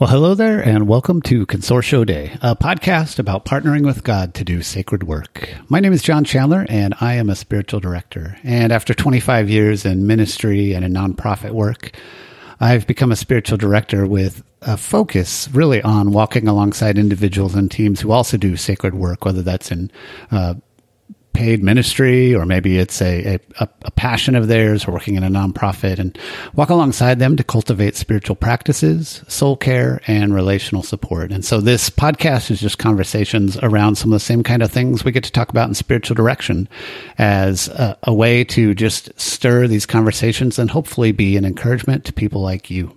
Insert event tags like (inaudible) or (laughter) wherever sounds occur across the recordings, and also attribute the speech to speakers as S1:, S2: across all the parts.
S1: Well, hello there, and welcome to Consortio Dei, a podcast about partnering with God to do sacred work. My name is John Chandler, and I am a spiritual director. And after 25 years in ministry and in nonprofit work, I've become a spiritual director with a focus really on walking alongside individuals and teams who also do sacred work, whether that's in uh, paid ministry or maybe it's a, a, a, passion of theirs or working in a nonprofit and walk alongside them to cultivate spiritual practices, soul care, and relational support. And so this podcast is just conversations around some of the same kind of things we get to talk about in spiritual direction as a, a way to just stir these conversations and hopefully be an encouragement to people like you.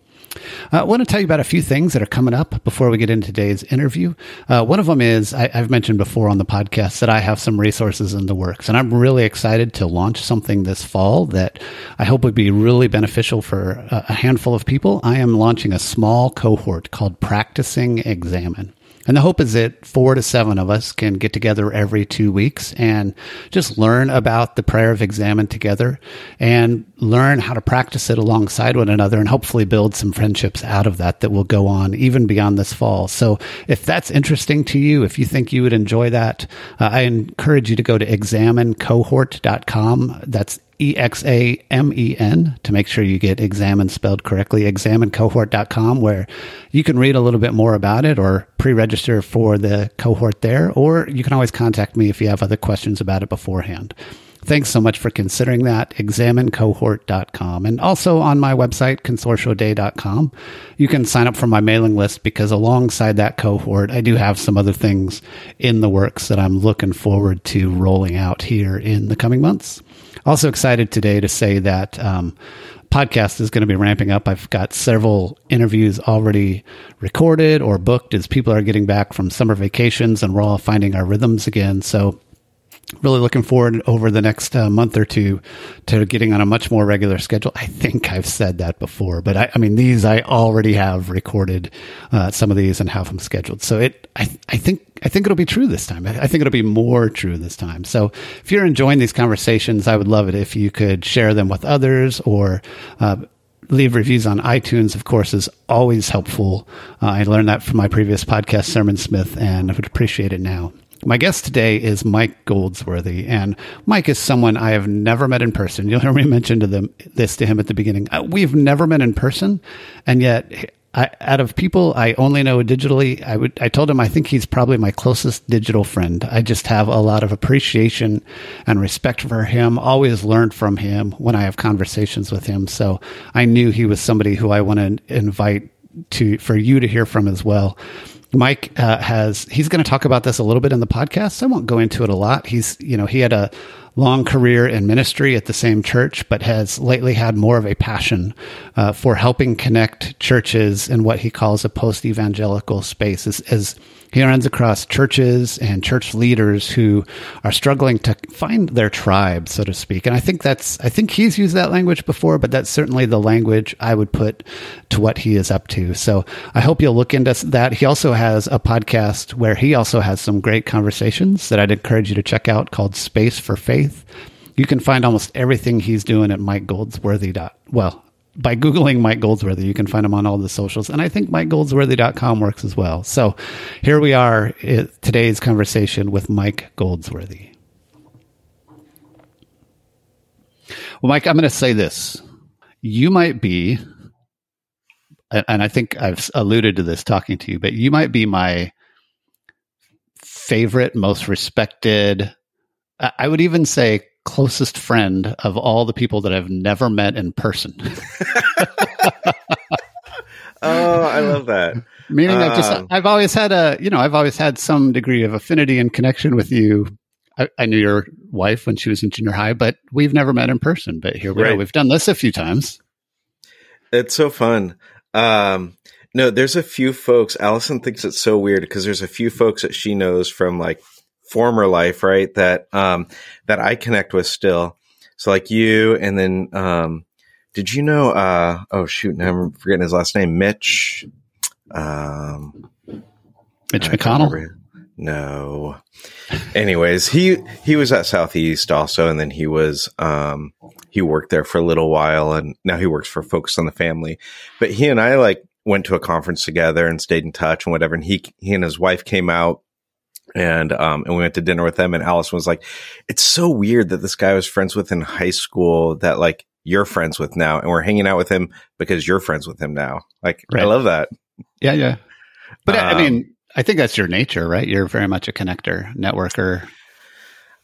S1: Uh, I want to tell you about a few things that are coming up before we get into today's interview. Uh, one of them is I, have mentioned before on the podcast that I have some resources in the works, and I'm really excited to launch something this fall that I hope would be really beneficial for a, a handful of people. I am launching a small cohort called Practicing Examen. And the hope is that four to seven of us can get together every two weeks and just learn about the prayer of examen together and learn how to practice it alongside one another and hopefully build some friendships out of that that will go on even beyond this fall. So if that's interesting to you, if you think you would enjoy that, uh, I encourage you to go to examenecohort.com. That's E X A M E N to make sure you get examen spelled correctly, examenecohort.com, where you can read a little bit more about it or pre register for the cohort there, or you can always contact me if you have other questions about it beforehand. Thanks so much for considering that. Examenecohort.com. And also on my website, consortiodei.com, you can sign up for my mailing list because alongside that cohort, I do have some other things in the works that I'm looking forward to rolling out here in the coming months. Also excited today to say that um, podcast is going to be ramping up. I've got several interviews already recorded or booked as people are getting back from summer vacations and we're all finding our rhythms again. So really looking forward over the next uh, month or two to getting on a much more regular schedule. I think I've said that before, but I, I mean, these I already have recorded uh, some of these and have them scheduled. So it, I, I think, I think it'll be true this time. I think it'll be more true this time. So if you're enjoying these conversations, I would love it if you could share them with others or, uh, leave reviews on iTunes, of course, is always helpful. Uh, I learned that from my previous podcast, Sermonsmith, and I would appreciate it now. My guest today is Mike Goldsworthy, and Mike is someone I have never met in person. You'll hear me (laughs) mention to them this to him at the beginning. Uh, we've never met in person, and yet I, out of people I only know digitally, I would I told him I think he's probably my closest digital friend. I just have a lot of appreciation and respect for him. Always learned from him when I have conversations with him. So I knew he was somebody who I want to invite to for you to hear from as well. Mike uh, has he's going to talk about this a little bit in the podcast. I won't go into it a lot. He's you know he had a long career in ministry at the same church, but has lately had more of a passion uh, for helping connect churches in what he calls a post evangelical space. As, as he runs across churches and church leaders who are struggling to find their tribe, so to speak. And I think that's, I think he's used that language before, but that's certainly the language I would put to what he is up to. So I hope you'll look into that. He also has a podcast where he also has some great conversations that I'd encourage you to check out called Space for Faith. You can find almost everything he's doing at Mike Goldsworthy. Well, by Googling Mike Goldsworthy, you can find him on all the socials. And I think MikeGoldsworthy.com works as well. So here we are, eh, today's conversation with Mike Goldsworthy. Well, Mike, I'm going to say this. You might be, and I think I've alluded to this talking to you, but you might be my favorite, most respected, I would even say closest friend of all the people that I've never met in person. (laughs)
S2: oh, I love that.
S1: Meaning, I've just um, I've always had a you know I've always had some degree of affinity and connection with you. I, I knew your wife when she was in junior high, but we've never met in person. But here we right. are. We've done this a few times.
S2: It's so fun. Um, no, there's a few folks. Allison thinks it's so weird because there's a few folks that she knows from like former life, right? That um, that I connect with still. So like you, and then um, did you know? Uh, oh shoot, now I'm forgetting his last name. Mitch. Um,
S1: Mitch McConnell.
S2: No. Anyways, he he was at Southeast also, and then he was um, he worked there for a little while, and now he works for Focus on the Family. But he and I like went to a conference together and stayed in touch and whatever. And he he and his wife came out and um and we went to dinner with them and Allison was like, It's so weird that this guy I was friends with in high school that like you're friends with now and we're hanging out with him because you're friends with him now. Like right. I love that.
S1: Yeah, yeah. But um, I mean, I think that's your nature, right? You're very much a connector, networker.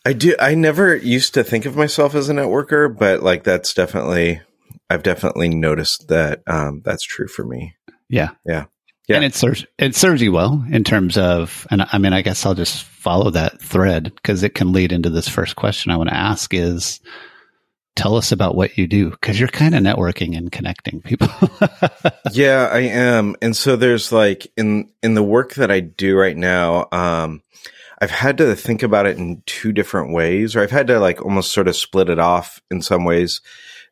S2: I do I never used to think of myself as a networker, but like that's definitely I've definitely noticed that um that's true for me.
S1: Yeah.
S2: Yeah.
S1: Yeah. And it serves it serves you well in terms of and I mean I guess I'll just follow that thread because it can lead into this first question I want to ask is tell us about what you do because you're kind of networking and connecting people. (laughs)
S2: yeah, I am. And so there's like in in the work that I do right now, um I've had to think about it in two different ways or I've had to like almost sort of split it off in some ways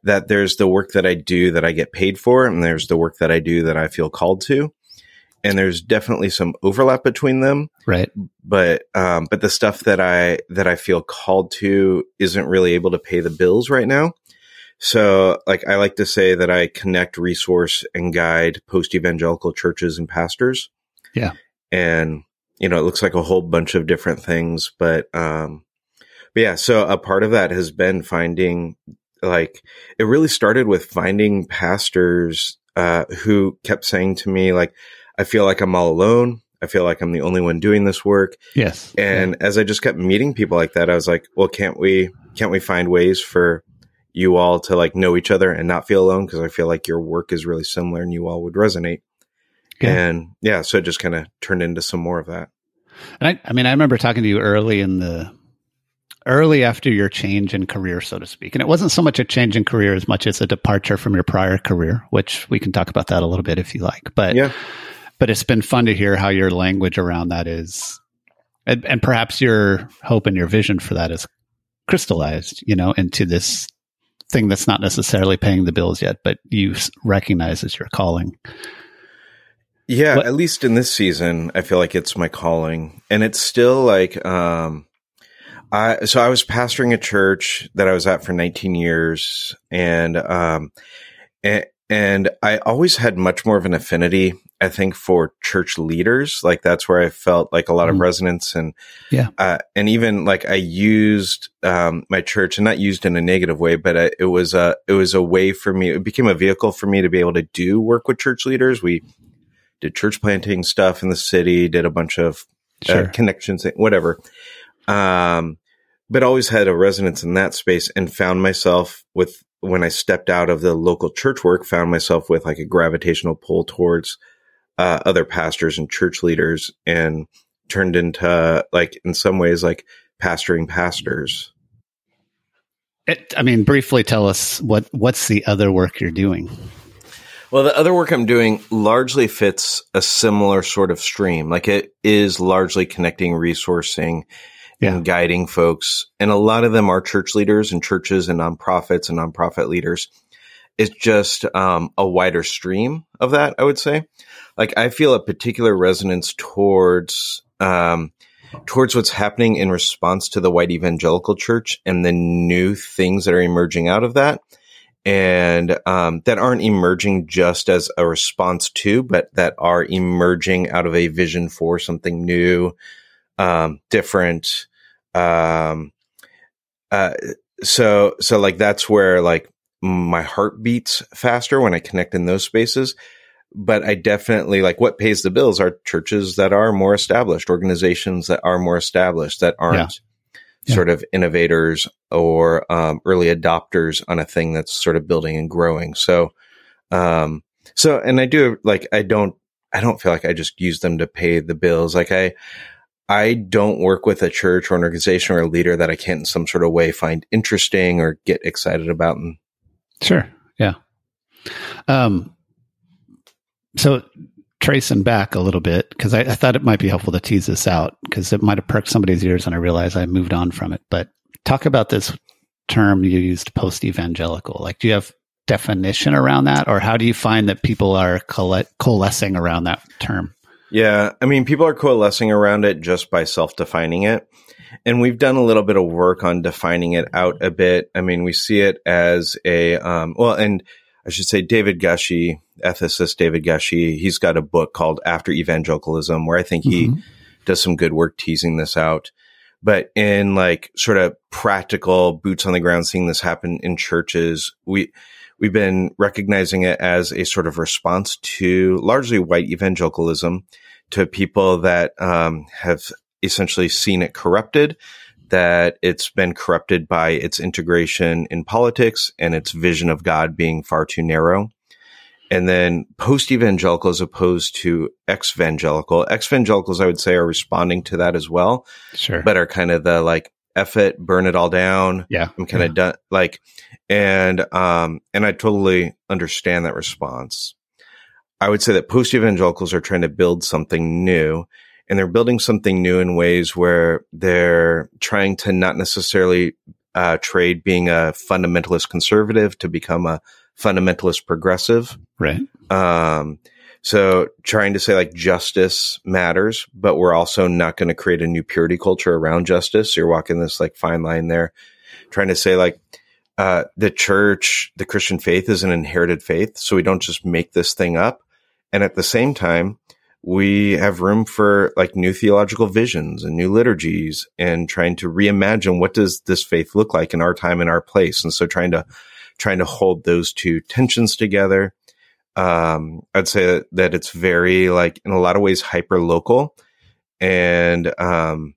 S2: that there's the work that I do that I get paid for and there's the work that I do that I feel called to and there's definitely some overlap between them.
S1: Right.
S2: But um, but the stuff that I that I feel called to isn't really able to pay the bills right now. So like I like to say that I connect, resource, and guide post evangelical churches and pastors.
S1: Yeah.
S2: And you know, it looks like a whole bunch of different things, but um but yeah, so a part of that has been finding like it really started with finding pastors uh, who kept saying to me like I feel like I'm all alone. I feel like I'm the only one doing this work.
S1: Yes.
S2: And yeah. as I just kept meeting people like that, I was like, well, can't we, can't we find ways for you all to like know each other and not feel alone? Cause I feel like your work is really similar and you all would resonate. Yeah. And yeah, so it just kind of turned into some more of that.
S1: And I, I mean, I remember talking to you early in the, early after your change in career, so to speak. And it wasn't so much a change in career as much as a departure from your prior career, which we can talk about that a little bit if you like. But
S2: yeah
S1: but it's been fun to hear how your language around that is, and, and perhaps your hope and your vision for that is crystallized, you know, into this thing that's not necessarily paying the bills yet, but you recognize as your calling.
S2: Yeah, what? at least in this season, I feel like it's my calling, and it's still like, um, I so I was pastoring a church that I was at for 19 years, and um, and, and I always had much more of an affinity I think for church leaders, like that's where I felt like a lot mm. of resonance and,
S1: yeah.
S2: Uh, and even like I used, um, my church and not used in a negative way, but I, it was a, it was a way for me. It became a vehicle for me to be able to do work with church leaders. We did church planting stuff in the city, did a bunch of uh, sure. uh, connections, whatever. Um, but always had a resonance in that space and found myself with, when I stepped out of the local church work, found myself with like a gravitational pull towards, uh, other pastors and church leaders and turned into like in some ways like pastoring pastors.
S1: It, I mean, briefly tell us what what's the other work you're doing.
S2: Well, the other work I'm doing largely fits a similar sort of stream. Like it is largely connecting, resourcing, yeah. and guiding folks. And a lot of them are church leaders and churches and nonprofits and nonprofit leaders. It's just um, a wider stream of that, I would say like I feel a particular resonance towards um, towards what's happening in response to the white evangelical church and the new things that are emerging out of that and um, that aren't emerging just as a response to, but that are emerging out of a vision for something new, um, different. Um, uh, so, so like that's where like my heart beats faster when I connect in those spaces but I definitely like what pays the bills are churches that are more established, organizations that are more established, that aren't yeah. Sort of innovators or um, early adopters on a thing that's sort of building and growing. So, um, so, and I do like, I don't, I don't feel like I just use them to pay the bills. Like I, I don't work with a church or an organization or a leader that I can't in some sort of way find interesting or get excited about.
S1: Sure. Yeah. Um, so tracing back a little bit because I, I, thought it might be helpful to tease this out because it might have perked somebody's ears and I realized I moved on from it. But talk about this term you used post evangelical. Like, do you have definition around that, or how do you find that people are coalescing around that term?
S2: Yeah, I mean, people are coalescing around it just by self defining it. And we've done a little bit of work on defining it out a bit. I mean, we see it as a, um, well, and I should say David Gushee, ethicist David Gushee, he's got a book called After Evangelicalism where I think he mm-hmm. does some good work teasing this out. But in like sort of practical boots on the ground, seeing this happen in churches, we, we've been recognizing it as a sort of response to largely white evangelicalism to people that um, have essentially seen it corrupted, that it's been corrupted by its integration in politics and its vision of God being far too narrow. And then post evangelical as opposed to ex evangelical. Ex evangelicals, I would say, are responding to that as well.
S1: Sure.
S2: But are kind of the like, F it, burn it all down.
S1: Yeah.
S2: I'm kind of yeah. done. Like, and, um, and I totally understand that response. I would say that post evangelicals are trying to build something new and they're building something new in ways where they're trying to not necessarily uh, trade being a fundamentalist conservative to become a fundamentalist progressive.
S1: Right.
S2: Um, so trying to say like justice matters, but we're also not going to create a new purity culture around justice. So you're walking this like fine line there, trying to say like, uh, the church, the Christian faith is an inherited faith. So we don't just make this thing up. And at the same time, we have room for like new theological visions and new liturgies and trying to reimagine what does this faith look like in our time and our place. And so trying to, trying to hold those two tensions together. Um, I'd say that, that it's very like in a lot of ways hyper local. And, um,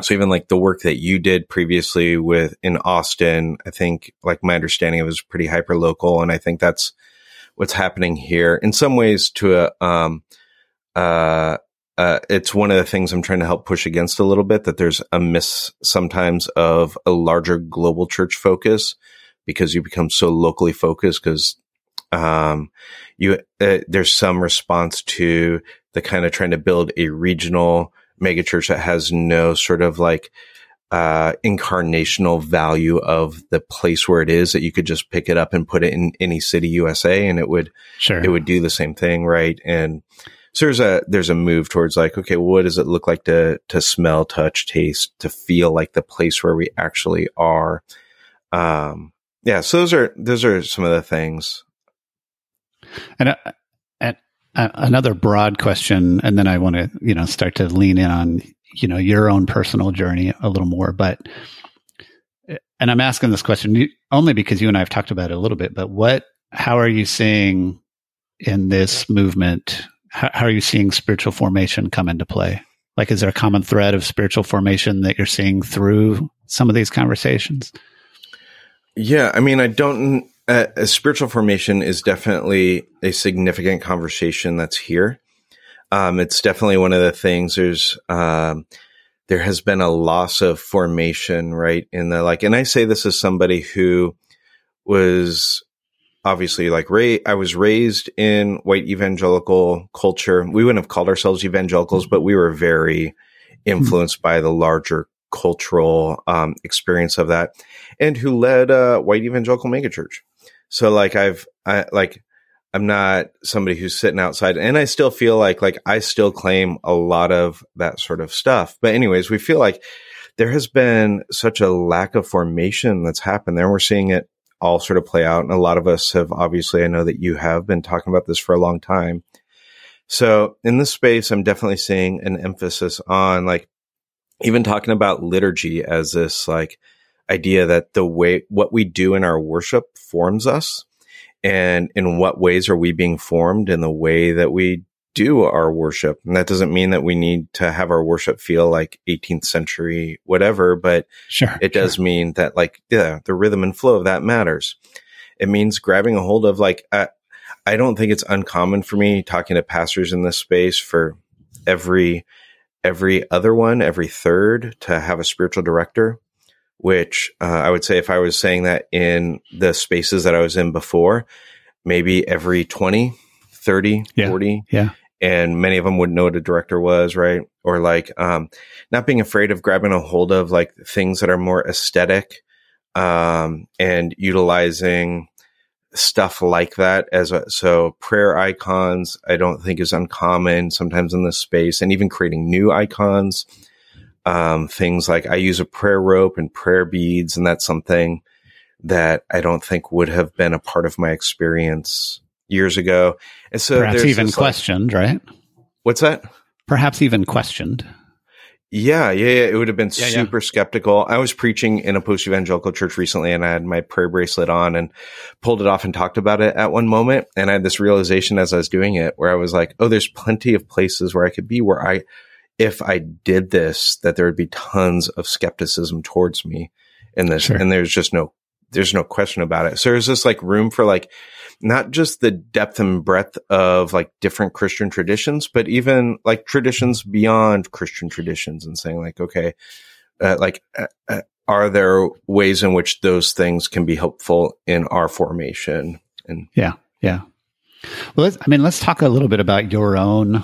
S2: so even like the work that you did previously with in Austin, I think like my understanding of it was pretty hyper local. And I think that's, what's happening here in some ways to a, um, uh, uh, it's one of the things I'm trying to help push against a little bit that there's a miss sometimes of a larger global church focus because you become so locally focused because um, you uh, there's some response to the kind of trying to build a regional megachurch that has no sort of like uh, incarnational value of the place where it is that you could just pick it up and put it in any city USA and it would,
S1: sure.
S2: it would do the same thing. Right. And so there's a, there's a move towards like, okay, what does it look like to, to smell, touch, taste, to feel like the place where we actually are? Um, yeah. So those are, those are some of the things.
S1: And, uh, and uh, another broad question, and then I want to, you know, start to lean in on you know your own personal journey a little more but and i'm asking this question only because you and i have talked about it a little bit but what how are you seeing in this movement? How, how are you seeing spiritual formation come into play? Like is there a common thread of spiritual formation that you're seeing through some of these conversations?
S2: Yeah i mean i don't spiritual formation is definitely a significant conversation that's here um, it's definitely one of the things. There's um, there has been a loss of formation, right? In the like, and I say this as somebody who was obviously like. I was raised in white evangelical culture. We wouldn't have called ourselves evangelicals, but we were very influenced by the larger cultural um, experience of that, and who led a white evangelical megachurch. So like I've I like I'm not somebody who's sitting outside and I still feel like, like I still claim a lot of that sort of stuff. But anyways, we feel like there has been such a lack of formation that's happened there. We're seeing it all sort of play out. And a lot of us have obviously, I know that you have been talking about this for a long time. So in this space, I'm definitely seeing an emphasis on like even talking about liturgy as this like idea that the way what we do in our worship forms us and in what ways are we being formed in the way that we do our worship. And that doesn't mean that we need to have our worship feel like 18th century, whatever, but
S1: sure,
S2: it does
S1: sure.
S2: mean that like, yeah, the rhythm and flow of that matters. It means grabbing a hold of like, uh, I don't think it's uncommon for me talking to pastors in this space for every, every other one, every third to have a spiritual director which uh, I would say if I was saying that in the spaces that I was in before, maybe every 20, 30,
S1: yeah.
S2: 40.
S1: Yeah.
S2: And many of them would know what a director was, right? Or like, um, not being afraid of grabbing a hold of like things that are more aesthetic, um, and utilizing stuff like that as a, so prayer icons, I don't think is uncommon sometimes in this space and even creating new icons um, things like I use a prayer rope and prayer beads, and that's something that I don't think would have been a part of my experience years ago. And so
S1: perhaps even questioned, like, right?
S2: What's that?
S1: Perhaps even questioned.
S2: Yeah, yeah, yeah. It would have been yeah, super yeah. skeptical. I was preaching in a post evangelical church recently and I had my prayer bracelet on and pulled it off and talked about it at one moment. And I had this realization as I was doing it where I was like, oh, there's plenty of places where I could be where I, if I did this, that there would be tons of skepticism towards me in this. Sure. And there's just no, there's no question about it. So there's this like room for like, not just the depth and breadth of like different Christian traditions, but even like traditions beyond Christian traditions and saying like, okay, uh, like, uh, uh, are there ways in which those things can be helpful in our formation?
S1: And yeah, yeah. Well, I mean, let's talk a little bit about your own,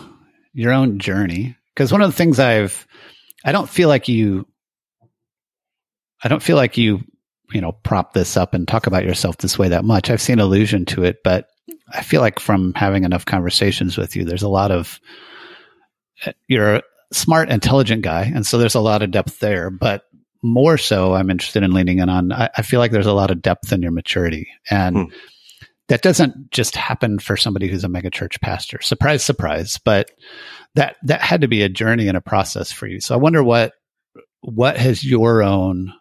S1: your own journey. Cause one of the things I've, I don't feel like you, I don't feel like you you know, prop this up and talk about yourself this way that much. I've seen allusion to it, but I feel like from having enough conversations with you, there's a lot of, you're a smart, intelligent guy. And so there's a lot of depth there, but more so, I'm interested in leaning in on, I, I feel like there's a lot of depth in your maturity. And hmm. that doesn't just happen for somebody who's a megachurch pastor. Surprise, surprise. But that, that had to be a journey and a process for you. So I wonder what, what has your own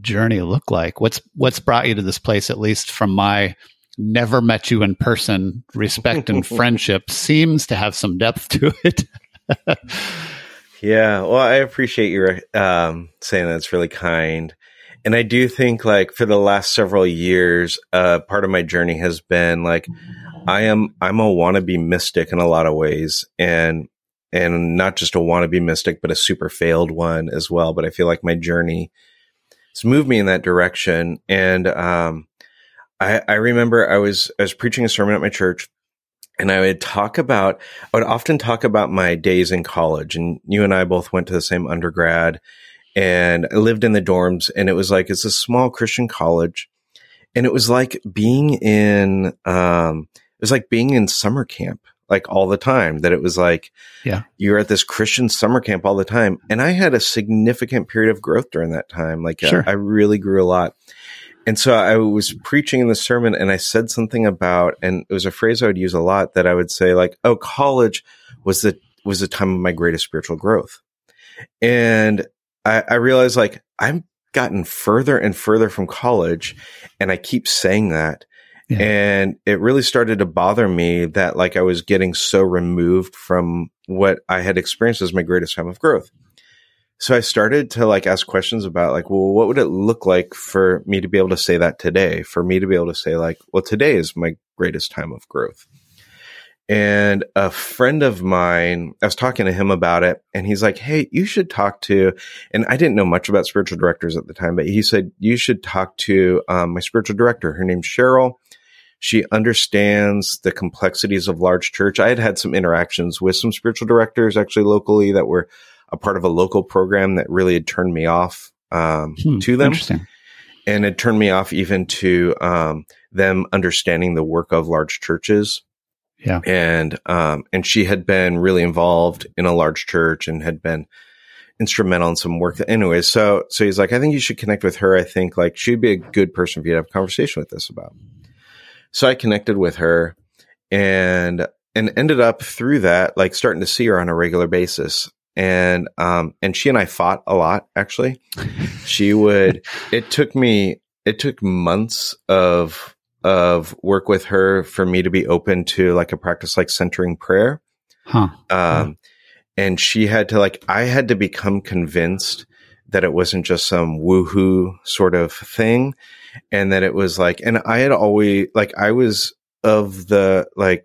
S1: journey looked like? What's what's brought you to this place? At least from my never met you in person, respect and (laughs) friendship seems to have some depth to it. (laughs)
S2: yeah, well, I appreciate your um, saying that's really kind. And I do think, like, for the last several years, uh, part of my journey has been like, I am, I'm a wannabe mystic in a lot of ways, and and not just a wannabe mystic, but a super failed one as well. But I feel like my journey has moved me in that direction. And um, I, I remember I was I was preaching a sermon at my church, and I would talk about I would often talk about my days in college. And you and I both went to the same undergrad, and I lived in the dorms. And it was like it's a small Christian college, and it was like being in um, it was like being in summer camp like all the time that it was like yeah. you're at this christian summer camp all the time. And i had a significant period of growth during that time. Like uh, sure. I, I really grew a lot. And so i was preaching in the sermon and i said something about and it was a phrase i would use a lot that i would say like oh college was the was the time of my greatest spiritual growth. And i, I realized like i've gotten further and further from college and i keep saying that And it really started to bother me that like I was getting so removed from what I had experienced as my greatest time of growth. So I started to like ask questions about like, well, what would it look like for me to be able to say that today? For me to be able to say like, well, today is my greatest time of growth. And a friend of mine, I was talking to him about it and he's like, Hey, you should talk to, and I didn't know much about spiritual directors at the time, but he said, you should talk to um, my spiritual director. Her name's Cheryl. She understands the complexities of large church. I had had some interactions with some spiritual directors actually locally that were a part of a local program that really had turned me off um, hmm, to them. And it turned me off even to um, them understanding the work of large churches.
S1: Yeah.
S2: And um, and she had been really involved in a large church and had been instrumental in some work. Anyways, so so he's like, I think you should connect with her. I think like she'd be a good person for you to have a conversation with this about. So I connected with her and and ended up through that like starting to see her on a regular basis. And um and she and I fought a lot actually. she would (laughs) it took me it took months of of work with her for me to be open to like a practice like centering prayer.
S1: Huh.
S2: Um and she had to like I had to become convinced that it wasn't just some woohoo sort of thing and that it was like, and I had always, like, I was of the, like,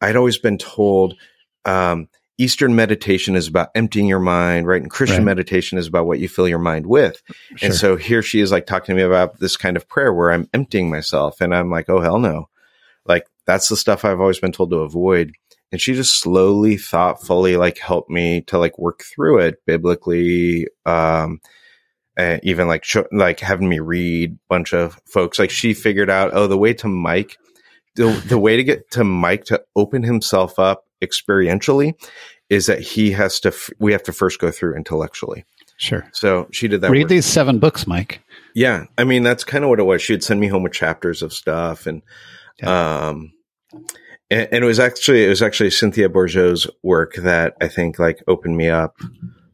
S2: I'd always been told, um, Eastern meditation is about emptying your mind, right? And Christian right. meditation is about what you fill your mind with. Sure. And so here she is like talking to me about this kind of prayer where I'm emptying myself. And I'm like, oh, hell no. Like that's the stuff I've always been told to avoid. And she just slowly, thoughtfully, like helped me to like work through it biblically, um, uh, even like sh- like having me read a bunch of folks. Like she figured out, oh, the way to Mike, the the way to get to Mike to open himself up experientially is that he has to. F- we have to first go through intellectually.
S1: Sure.
S2: So she did that.
S1: Read work. these seven books, Mike.
S2: Yeah, I mean that's kind of what it was. She'd send me home with chapters of stuff, and yeah. um, and, and, it was actually it was actually Cynthia Bourgeault's work that I think like opened me up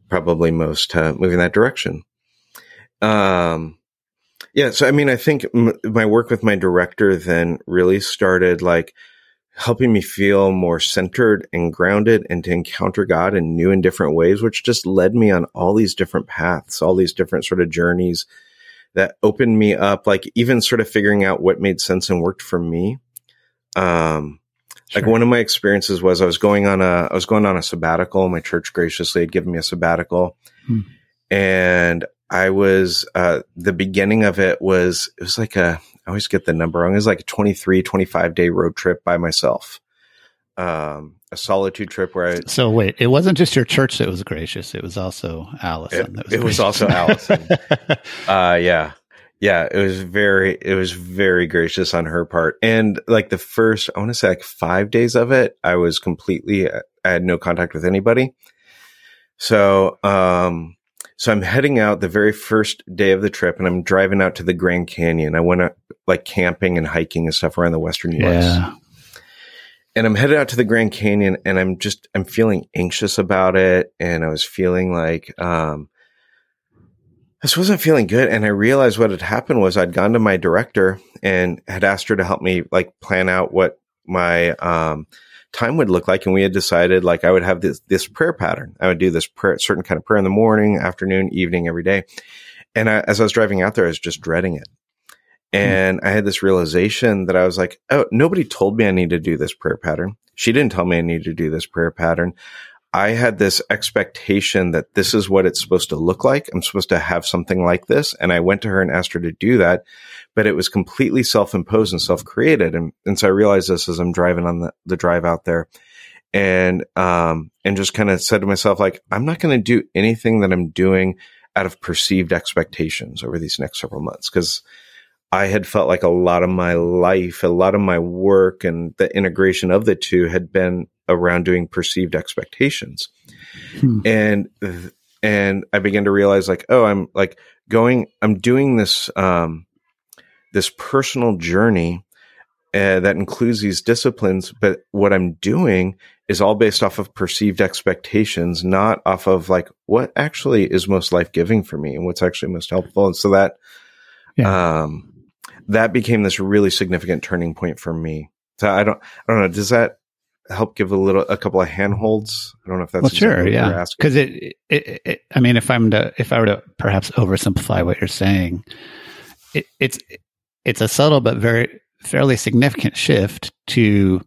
S2: probably most to moving that direction. Um, yeah, so I mean, I think m- my work with my director then really started like helping me feel more centered and grounded and to encounter God in new and different ways, which just led me on all these different paths, all these different sort of journeys that opened me up, like even sort of figuring out what made sense and worked for me. Um, sure. like one of my experiences was I was going on a, I was going on a sabbatical. My church graciously had given me a sabbatical hmm. and I was, uh, the beginning of it was, it was like a, I always get the number wrong. It was like a 23, 25 day road trip by myself. Um, a solitude trip where I.
S1: So wait, it wasn't just your church that was gracious. It was also Allison.
S2: It, was, it was, also Allison. (laughs) uh, yeah. Yeah. It was very, it was very gracious on her part. And like the first, I want to say like five days of it, I was completely, I had no contact with anybody. So, um, so I'm heading out the very first day of the trip and I'm driving out to the Grand Canyon. I went out like camping and hiking and stuff around the Western US. Yeah. And I'm headed out to the Grand Canyon and I'm just, I'm feeling anxious about it. And I was feeling like, um, this wasn't feeling good. And I realized what had happened was I'd gone to my director and had asked her to help me like plan out what my, um, time would look like. And we had decided like I would have this, this prayer pattern. I would do this prayer, certain kind of prayer in the morning, afternoon, evening, every day. And I, as I was driving out there, I was just dreading it. Hmm. And I had this realization that I was like, oh, nobody told me I need to do this prayer pattern. She didn't tell me I need to do this prayer pattern. I had this expectation that this is what it's supposed to look like. I'm supposed to have something like this. And I went to her and asked her to do that but it was completely self-imposed and self-created. And, and so I realized this as I'm driving on the, the drive out there and, um, and just kind of said to myself, like, I'm not going to do anything that I'm doing out of perceived expectations over these next several months. Cause I had felt like a lot of my life, a lot of my work and the integration of the two had been around doing perceived expectations. Hmm. And, and I began to realize like, oh, I'm like going, I'm doing this, um, this personal journey uh, that includes these disciplines. But what I'm doing is all based off of perceived expectations, not off of like what actually is most life giving for me and what's actually most helpful. And so that, yeah. um, that became this really significant turning point for me. So I don't, I don't know. Does that help give a little, a couple of handholds? I don't know if that's
S1: well, sure, yeah. Because it, it, it, I mean, if I'm to, if I were to perhaps oversimplify what you're saying, it, it's it's a subtle but very fairly significant shift to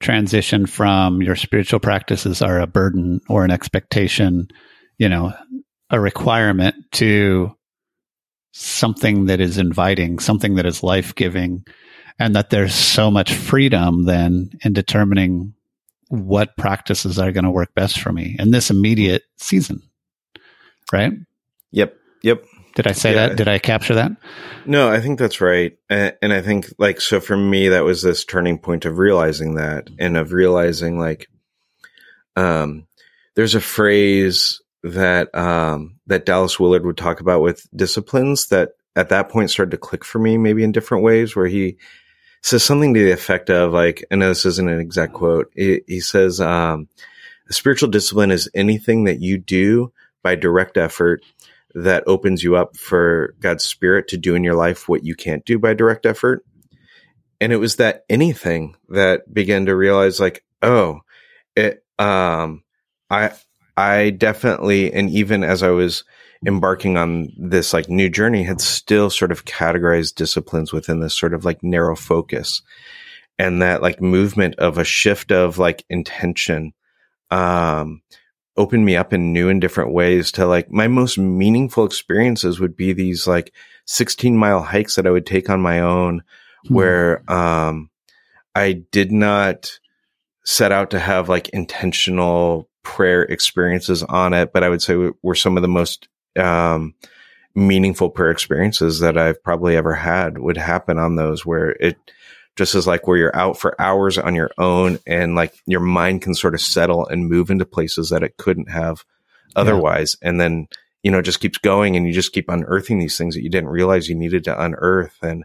S1: transition from your spiritual practices are a burden or an expectation, you know, a requirement to something that is inviting, something that is life giving, and that there's so much freedom then in determining what practices are going to work best for me in this immediate season. Right?
S2: Yep. Yep.
S1: Did I say yeah. that? Did I capture that?
S2: No, I think that's right. And, and, I think like, so for me, that was this turning point of realizing that and of realizing like, um, there's a phrase that, um, that Dallas Willard would talk about with disciplines that at that point started to click for me, maybe in different ways where he says something to the effect of like, I know this isn't an exact quote. He, he says, um, a spiritual discipline is anything that you do by direct effort that opens you up for God's spirit to do in your life what you can't do by direct effort. And it was that anything that began to realize like, oh, it, um, I, I definitely, and even as I was embarking on this like new journey, had still sort of categorized disciplines within this sort of like narrow focus and that like movement of a shift of like intention, um, opened me up in new and different ways to like my most meaningful experiences would be these like 16 mile hikes that I would take on my own mm-hmm. where um I did not set out to have like intentional prayer experiences on it, but I would say were some of the most um meaningful prayer experiences that I've probably ever had would happen on those where it just is like where you're out for hours on your own and like your mind can sort of settle and move into places that it couldn't have otherwise. Yeah. And then you know, just keeps going and you just keep unearthing these things that you didn't realize you needed to unearth. And,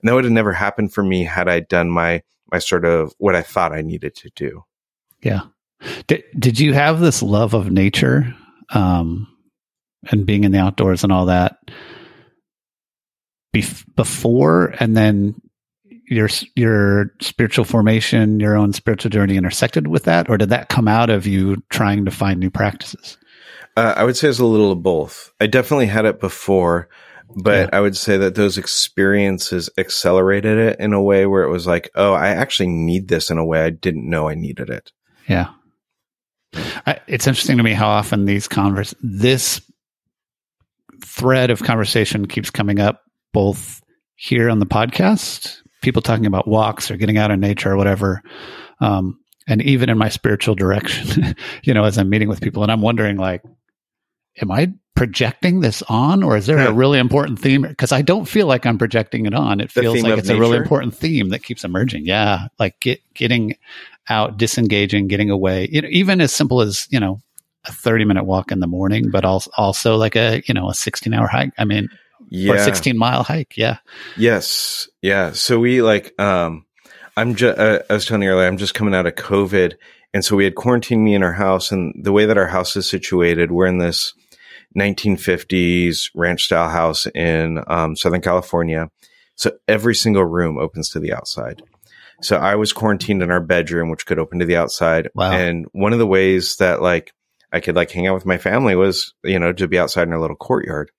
S2: and that would have never happened for me had I done my, my sort of what I thought I needed to do.
S1: Yeah. Did, did you have this love of nature, um, and being in the outdoors and all that bef- before and then your your spiritual formation, your own spiritual journey intersected with that, or did that come out of you trying to find new practices?
S2: Uh, I would say it's a little of both. I definitely had it before, but yeah. I would say that those experiences accelerated it in a way where it was like, oh, I actually need this in a way I didn't know I needed it.
S1: Yeah. I, it's interesting to me how often these converse this thread of conversation keeps coming up both here on the podcast people talking about walks or getting out in nature or whatever. Um, and even in my spiritual direction, (laughs) you know, as I'm meeting with people and I'm wondering like, am I projecting this on or is there yeah. a really important theme? Cause I don't feel like I'm projecting it on. It feels like it's nature? a really important theme that keeps emerging. Yeah. Like get, getting out, disengaging, getting away, you know, even as simple as, you know, a 30 minute walk in the morning, but also, also like a, you know, a 16 hour hike. I mean, yeah. or 16 mile hike. Yeah.
S2: Yes. Yeah. So we like, um, I'm just, uh, I was telling you earlier, I'm just coming out of COVID. And so we had quarantined me in our house and the way that our house is situated, we're in this 1950s ranch style house in, um, Southern California. So every single room opens to the outside. So I was quarantined in our bedroom, which could open to the outside. Wow. And one of the ways that like I could like hang out with my family was, you know, to be outside in our little courtyard.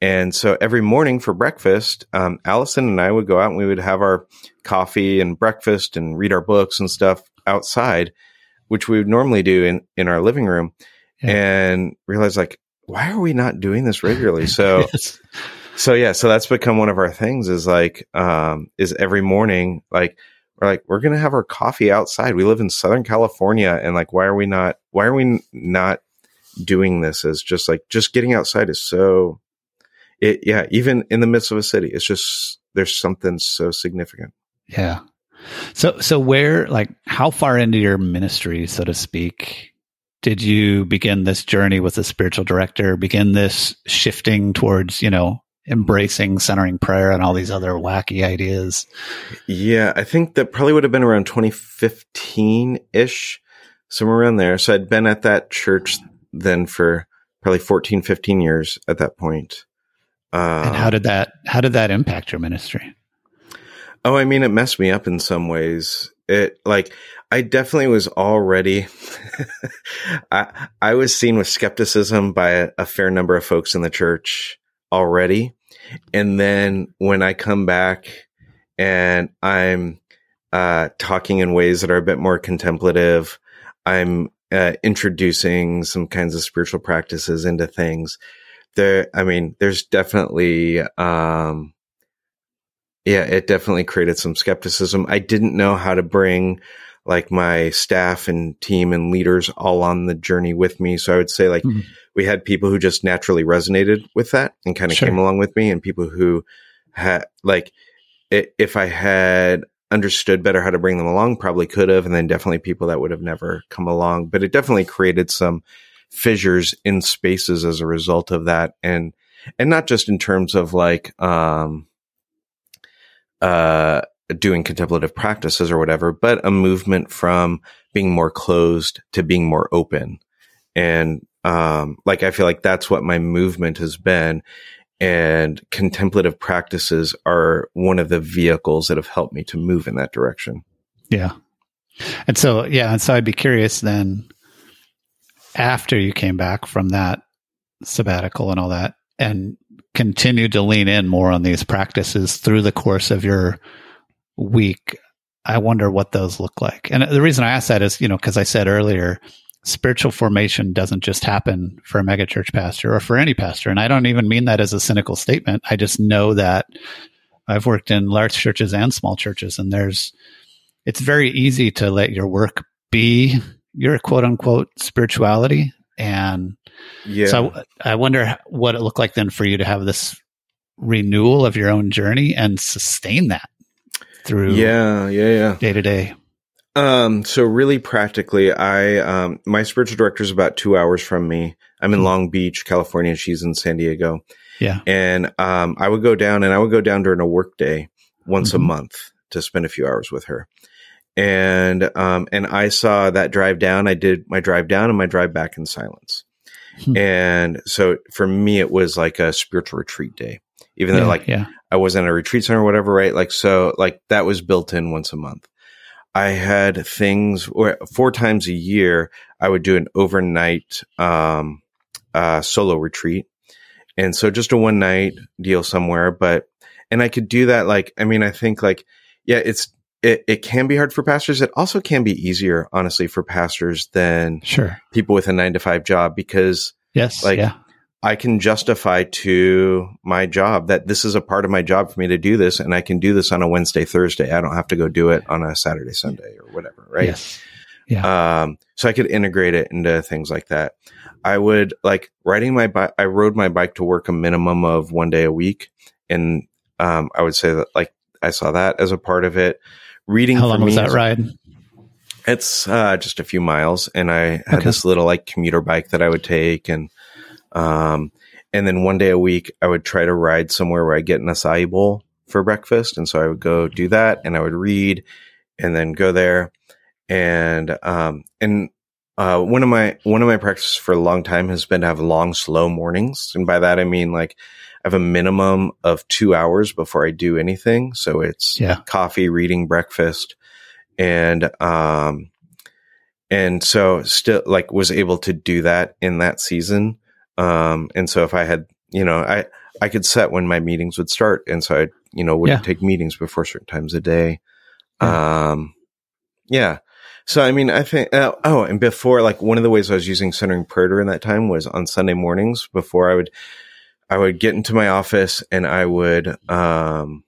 S2: And so every morning for breakfast, um, Allison and I would go out and we would have our coffee and breakfast and read our books and stuff outside, which we would normally do in, in our living room yeah. and realize like, why are we not doing this regularly? So, (laughs) yes. so yeah, so that's become one of our things is like, um, is every morning, like, we're like, we're going to have our coffee outside. We live in Southern California. And like, why are we not, why are we not doing this as just like, just getting outside is so it, yeah, even in the midst of a city, it's just there's something so significant.
S1: Yeah. So, so where, like, how far into your ministry, so to speak, did you begin this journey with a spiritual director? Begin this shifting towards, you know, embracing centering prayer and all these other wacky ideas?
S2: Yeah, I think that probably would have been around 2015 ish, somewhere around there. So I'd been at that church then for probably 14, 15 years at that point.
S1: Uh, and how did that how did that impact your ministry?
S2: Oh, I mean, it messed me up in some ways. It like I definitely was already. (laughs) I I was seen with skepticism by a, a fair number of folks in the church already, and then when I come back and I'm uh, talking in ways that are a bit more contemplative, I'm uh, introducing some kinds of spiritual practices into things there, I mean, there's definitely, um, yeah, it definitely created some skepticism. I didn't know how to bring like my staff and team and leaders all on the journey with me. So I would say like mm-hmm. We had people who just naturally resonated with that and kind of sure. came along with me and people who had like, if I had understood better how to bring them along, probably could have. And then definitely people that would have never come along, but it definitely created some fissures in spaces as a result of that and and not just in terms of like um uh doing contemplative practices or whatever but a movement from being more closed to being more open and um like i feel like that's what my movement has been and contemplative practices are one of the vehicles that have helped me to move in that direction.
S1: Yeah. And so yeah and so i'd be curious then after you came back from that sabbatical and all that and continued to lean in more on these practices through the course of your week i wonder what those look like. And the reason i ask that is you know because i said earlier spiritual formation doesn't just happen for a megachurch pastor or for any pastor and i don't even mean that as a cynical statement i just know that i've worked in large churches and small churches and there's it's very easy to let your work be your quote unquote spirituality. And yeah. so I, I wonder what it looked like then for you to have this renewal of your own journey and sustain that through
S2: yeah yeah yeah
S1: day to day
S2: Um, so really practically, I, um, my spiritual director is about two hours from me. I'm in
S1: Hmm.
S2: Long Beach, California. She's in San Diego.
S1: Yeah.
S2: And, um, I would go down and I would go down during a work day once
S1: Mhm.
S2: a month to spend a few hours with her. And, um, and I saw that drive down. I did my drive down and my drive back in silence.
S1: Hmm.
S2: And so for me, it was like a spiritual retreat day, even
S1: yeah,
S2: though like
S1: yeah.
S2: I wasn't at a retreat center or whatever, right? Like, so like that was built in once a month. I had things where four times a year, I would do an overnight, um, uh, solo retreat. And so just a one night deal somewhere, but, and I could do that. Like, I mean, I think like, yeah, it's, it, it can be hard for pastors. It also can be easier, honestly, for pastors than
S1: Sure.
S2: people with a nine to five job because
S1: Yes.
S2: Like-
S1: yeah.
S2: I can justify to my job that this is a part of my job for me to do this, and I can do this on a Wednesday, Thursday. I don't have to go do it on a Saturday, Sunday, or whatever, right?
S1: Yes.
S2: Um, so I could integrate it into things like that. I would like riding my bike. I rode my bike to work a minimum of one day a week, and um, I would say that like I saw that as a part of it. Reading
S1: How long was that ride?
S2: it's uh, just a few miles, and I had
S1: Okay.
S2: this little like commuter bike that I would take, and um, and then one day a week I would try to ride somewhere where I get an acai bowl for breakfast, and so I would go do that, and I would read, and then go there, and um, and uh, one of my one of my practices for a long time has been to have long, slow mornings, and by that I mean like I have a minimum of two hours before I do anything, so it's
S1: Yeah.
S2: coffee, reading, breakfast, and um, and so still like was able to do that in that season. Um, and so if I had, you know, I I could set when my meetings would start, and so I, you know, would
S1: Yeah.
S2: take meetings before certain times a day. Um, yeah. So I mean, I think. Uh, oh, and before, like one of the ways I was using centering prayer during that time was on Sunday mornings. Before I would, I would get into my office and I would, um,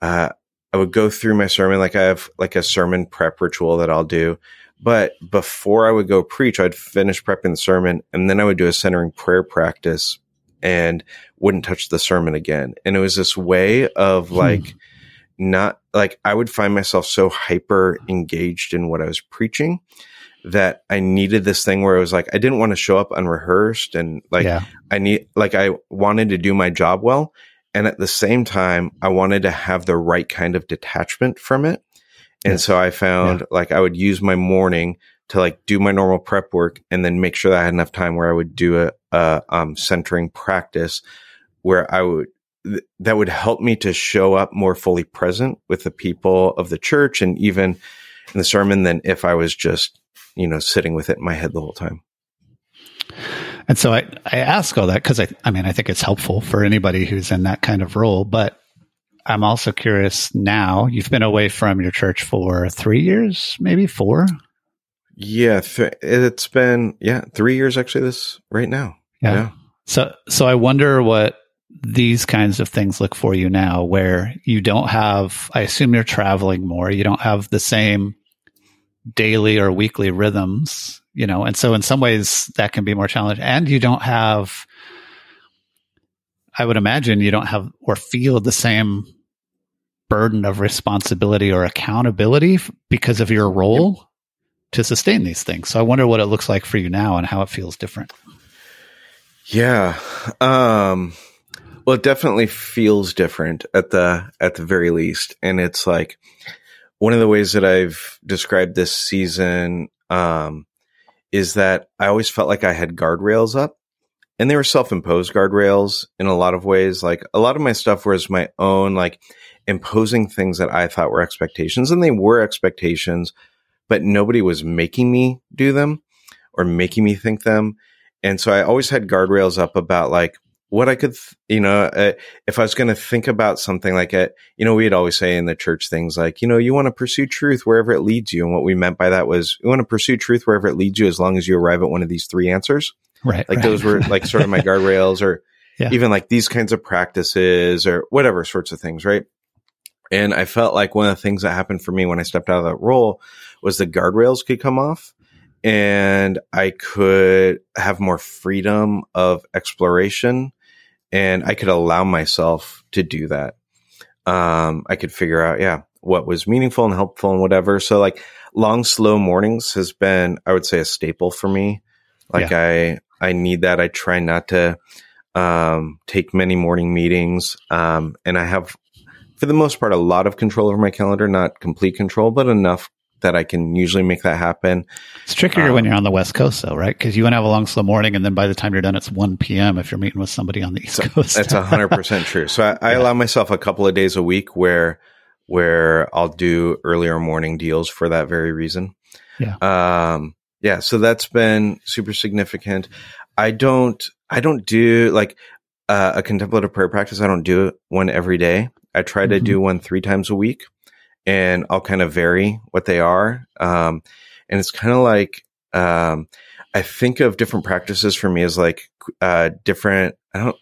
S2: uh, I would go through my sermon. Like I have like a sermon prep ritual that I'll do. But before I would go preach, I'd finish prepping the sermon and then I would do a centering prayer practice and wouldn't touch the sermon again. And it was this way of
S1: Hmm.
S2: like, not like I would find myself so hyper engaged in what I was preaching that I needed this thing where it was like, I didn't want to show up unrehearsed and like,
S1: yeah.
S2: I need, like, I wanted to do my job well. And at the same time, I wanted to have the right kind of detachment from it. And
S1: Yes.
S2: so I found like I would use my morning to like do my normal prep work and then make sure that I had enough time where I would do a, a um, centering practice where I would, th- that would help me to show up more fully present with the people of the church and even in the sermon than if I was just, you know, sitting with it in my head the whole time.
S1: And so I, I ask all that because I, I mean, I think it's helpful for anybody who's in that kind of role. But I'm also curious now, you've been away from your church for three years, maybe four.
S2: Yeah, th- it's been yeah three years actually. This right now.
S1: Yeah.
S2: Yeah.
S1: So, so I wonder what these kinds of things look for you now, where you don't have, I assume you're traveling more. You don't have the same daily or weekly rhythms, you know, and so in some ways that can be more challenging. And you don't have, I would imagine you don't have or feel the same burden of responsibility or accountability f- because of your role to sustain these things. So I wonder what it looks like for you now and how it feels different.
S2: Yeah. Um well it definitely feels different at the at the very least. And it's like one of the ways that I've described this season um is that I always felt like I had guardrails up. And they were self-imposed guardrails in a lot of ways. Like a lot of my stuff was my own like imposing things that I thought were expectations and they were expectations, but nobody was making me do them or making me think them. And so I always had guardrails up about like what I could, th- you know, uh, if I was going to think about something like it, you know, we'd always say in the church things like, you know, you want to pursue truth wherever it leads you. And what we meant by that was you want to pursue truth wherever it leads you as long as you arrive at one of these three answers.
S1: Right.
S2: Like
S1: right.
S2: those were like sort of my (laughs) guardrails or
S1: Yeah.
S2: even like these kinds of practices or whatever sorts of things. Right. And I felt like one of the things that happened for me when I stepped out of that role was the guardrails could come off and I could have more freedom of exploration and I could allow myself to do that. Um, I could figure out, yeah, what was meaningful and helpful and whatever. So like long, slow mornings has been, I would say, a staple for me. Like yeah. I, need that. I try not to um, take many morning meetings, um, and I have, for the most part, a lot of control over my calendar. Not complete control, but enough that I can usually make that happen.
S1: It's trickier um, when you're on the West Coast, though, right? Because you want to have a long, slow morning, and then by the time you're done, it's 1 p.m. if you're meeting with somebody on the East so Coast.
S2: that's 100% true. So I, I (laughs) yeah. allow myself a couple of days a week where where I'll do earlier morning deals for that very reason.
S1: Yeah.
S2: Um, yeah. So that's been super significant. I don't, I don't do like uh, a contemplative prayer practice. I don't do one every day. I try to mm-hmm. do one three times a week and I'll kind of vary what they are. Um, and it's kind of like, um, I think of different practices for me as like, uh, different, I don't,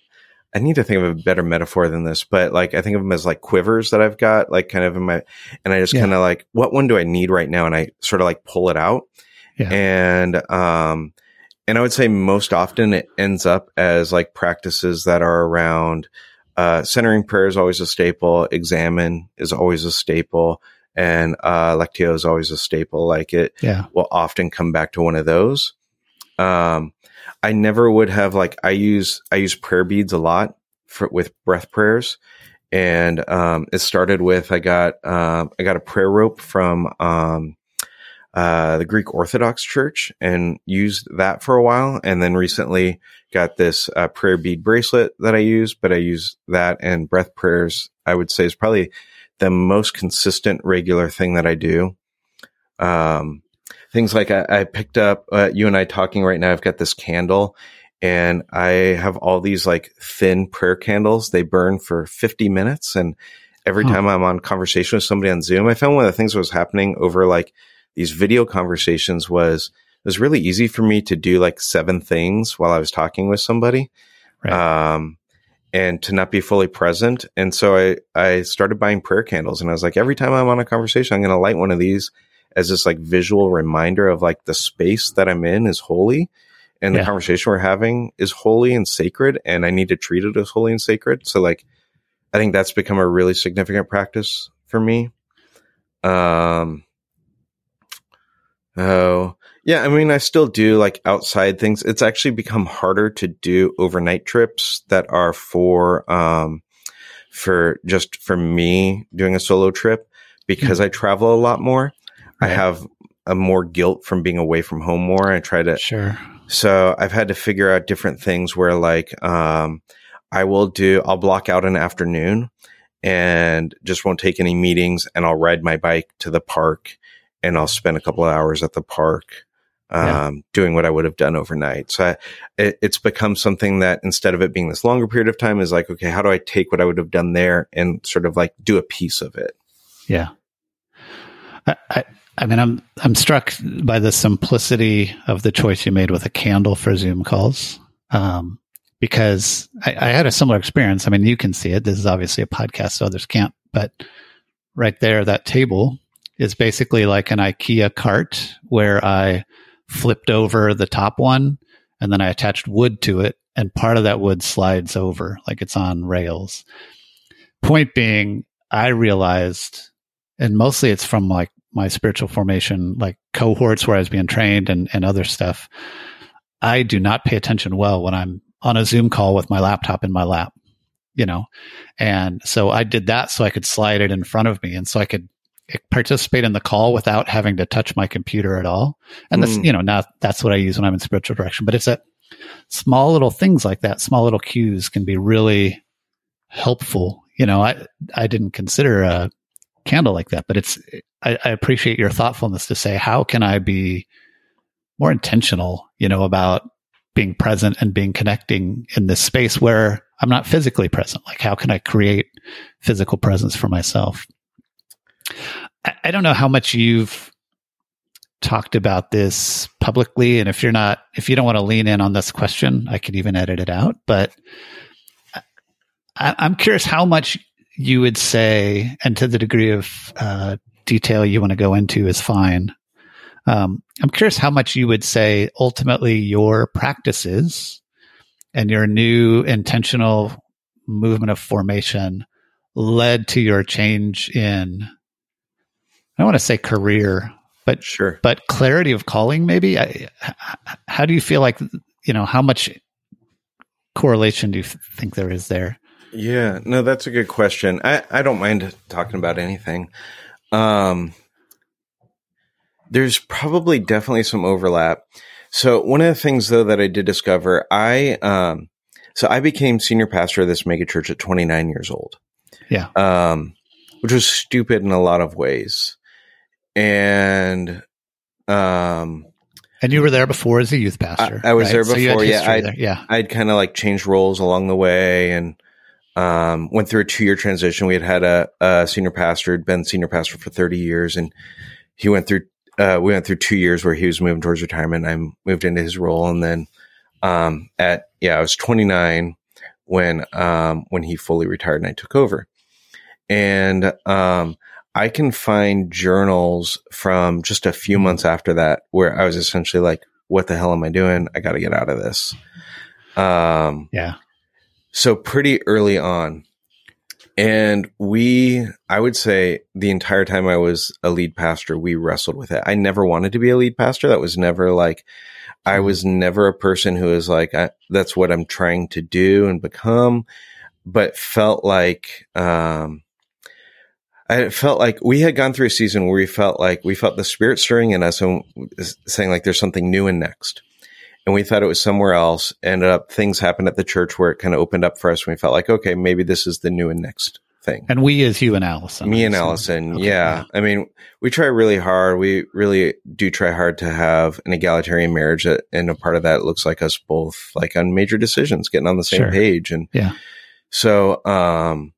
S2: I need to think of a better metaphor than this, but like I think of them as like quivers that I've got, like kind of in my, and I just yeah. kind of like, what one do I need right now? And I sort of like pull it out. Yeah. And, um, and I would say most often it ends up as like practices that are around, uh, centering prayer is always a staple. Examen is always a staple. And, uh, Lectio is always a staple. Like it
S1: yeah.
S2: will often come back to one of those. Um, I never would have like I use I use prayer beads a lot for with breath prayers, and um, it started with I got um, I got a prayer rope from um, uh, the Greek Orthodox Church and used that for a while, and then recently got this uh, prayer bead bracelet that I use, but I use that and breath prayers. I would say is probably the most consistent regular thing that I do. Um, things like I, I picked up uh, you and I talking right now. I've got this candle and I have all these like thin prayer candles. They burn for 50 minutes. And every huh. time I'm on conversation with somebody on Zoom, I found one of the things that was happening over like these video conversations was it was really easy for me to do like seven things while I was talking with somebody. Right. Um, and to not be fully present. And so I, I started buying prayer candles and I was like, every time I'm on a conversation, I'm going to light one of these as this like visual reminder of like the space that I'm in is holy and yeah. the conversation we're having is holy and sacred and I need to treat it as holy and sacred. So like I think that's become a really significant practice for me. Um Oh, yeah. I mean, I still do like outside things. It's actually become harder to do overnight trips that are for, um, for just for me doing a solo trip because mm-hmm. I travel a lot more. Right. I have a more guilt from being away from home more. I try to
S1: sure.
S2: So I've had to figure out different things where like um, I will do I'll block out an afternoon and just won't take any meetings and I'll ride my bike to the park and I'll spend a couple of hours at the park um, yeah. doing what I would have done overnight. So I, it, it's become something that instead of it being this longer period of time is like, okay, how do I take what I would have done there and sort of like do a piece of it?
S1: Yeah. I, I, I mean, I'm I'm struck by the simplicity of the choice you made with a candle for Zoom calls, um, because I, I, had a similar experience. I mean, you can see it. This is obviously a podcast, so others can't. But right there, that table is basically like an IKEA cart where I flipped over the top one and then I attached wood to it, and part of that wood slides over like it's on rails. Point being, I realized, and mostly it's from like my spiritual formation, like cohorts where I was being trained and, and other stuff, I do not pay attention well when I'm on a Zoom call with my laptop in my lap, you know? And so I did that so I could slide it in front of me and so I could participate in the call without having to touch my computer at all. And that's, mm. you know, now that's what I use when I'm in spiritual direction, but it's that small little things like that, small little cues can be really helpful. You know, I, I didn't consider a candle like that, but it's, I, I appreciate your thoughtfulness to say, how can I be more intentional, you know, about being present and being connecting in this space where I'm not physically present? Like, how can I create physical presence for myself? I, don't know how much you've talked about this publicly. And if you're not, if you don't want to lean in on this question, I could even edit it out. But I, am curious how much you would say, and to the degree of uh, detail you want to go into is fine. Um, I'm curious how much you would say ultimately your practices and your new intentional movement of formation led to your change in I don't want to say career, but
S2: Sure.
S1: but clarity of calling maybe I, how do you feel like you know how much correlation do you think there is there
S2: Yeah, no, that's a good question. I, I don't mind talking about anything. Um, there's probably definitely some overlap. So one of the things though that I did discover, I um, so I became senior pastor of this mega church at 29 years old.
S1: Yeah.
S2: Um, which was stupid in a lot of ways, and um,
S1: and you were there before as a youth pastor
S2: I- I was there
S1: So you
S2: before, yeah,
S1: history
S2: I-
S1: there. yeah
S2: I'd kind of like changed roles along the way and um, went through a two year transition. We had had a, a senior pastor, had been senior pastor for 30 years, and he went through, uh, we went through two years where he was moving towards retirement. I moved into his role. And then um, at, yeah, I was 29 when, um, when he fully retired and I took over. And um, I can find journals from just a few months after that where I was essentially like, what the hell am I doing? I got to get out of this. Um,
S1: yeah
S2: so pretty early on. And we, I would say the entire time I was a lead pastor, we wrestled with it. I never wanted to be a lead pastor. That was never like, I
S1: Mhm.
S2: was never a person who was like, I, that's what I'm trying to do and become, but felt like, um, I felt like we had gone through a season where we felt like we felt the spirit stirring in us and saying like there's something new and next and we thought it was somewhere else. Ended up things happened at the church where it kind of opened up for us. And we felt like, okay, maybe this is the new and next thing.
S1: and we as you and allison
S2: Me and Allison,
S1: Okay,
S2: yeah. I mean, we try really hard. We really do try hard to have an egalitarian marriage, that, and a part of that looks like us both, like on major decisions, getting on the same
S1: Sure.
S2: page. And
S1: Yeah.
S2: so, um,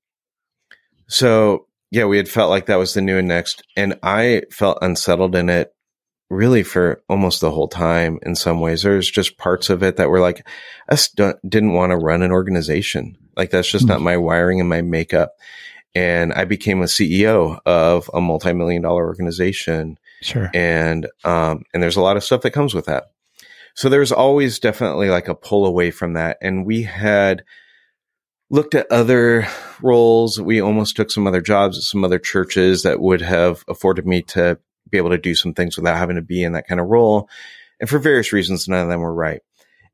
S2: so yeah, we had felt like that was the new and next, and I felt unsettled in it really for almost the whole time in some ways. There's just parts of it that were like, I didn't want to run an organization. Like that's just
S1: Hmm.
S2: not my wiring and my makeup. And I became a CEO of a multi-million dollar organization
S1: sure
S2: and um and there's a lot of stuff that comes with that so there's always definitely like a pull away from that and we had looked at other roles. We almost took some other jobs at some other churches that would have afforded me to be able to do some things without having to be in that kind of role. And for various reasons none of them were right.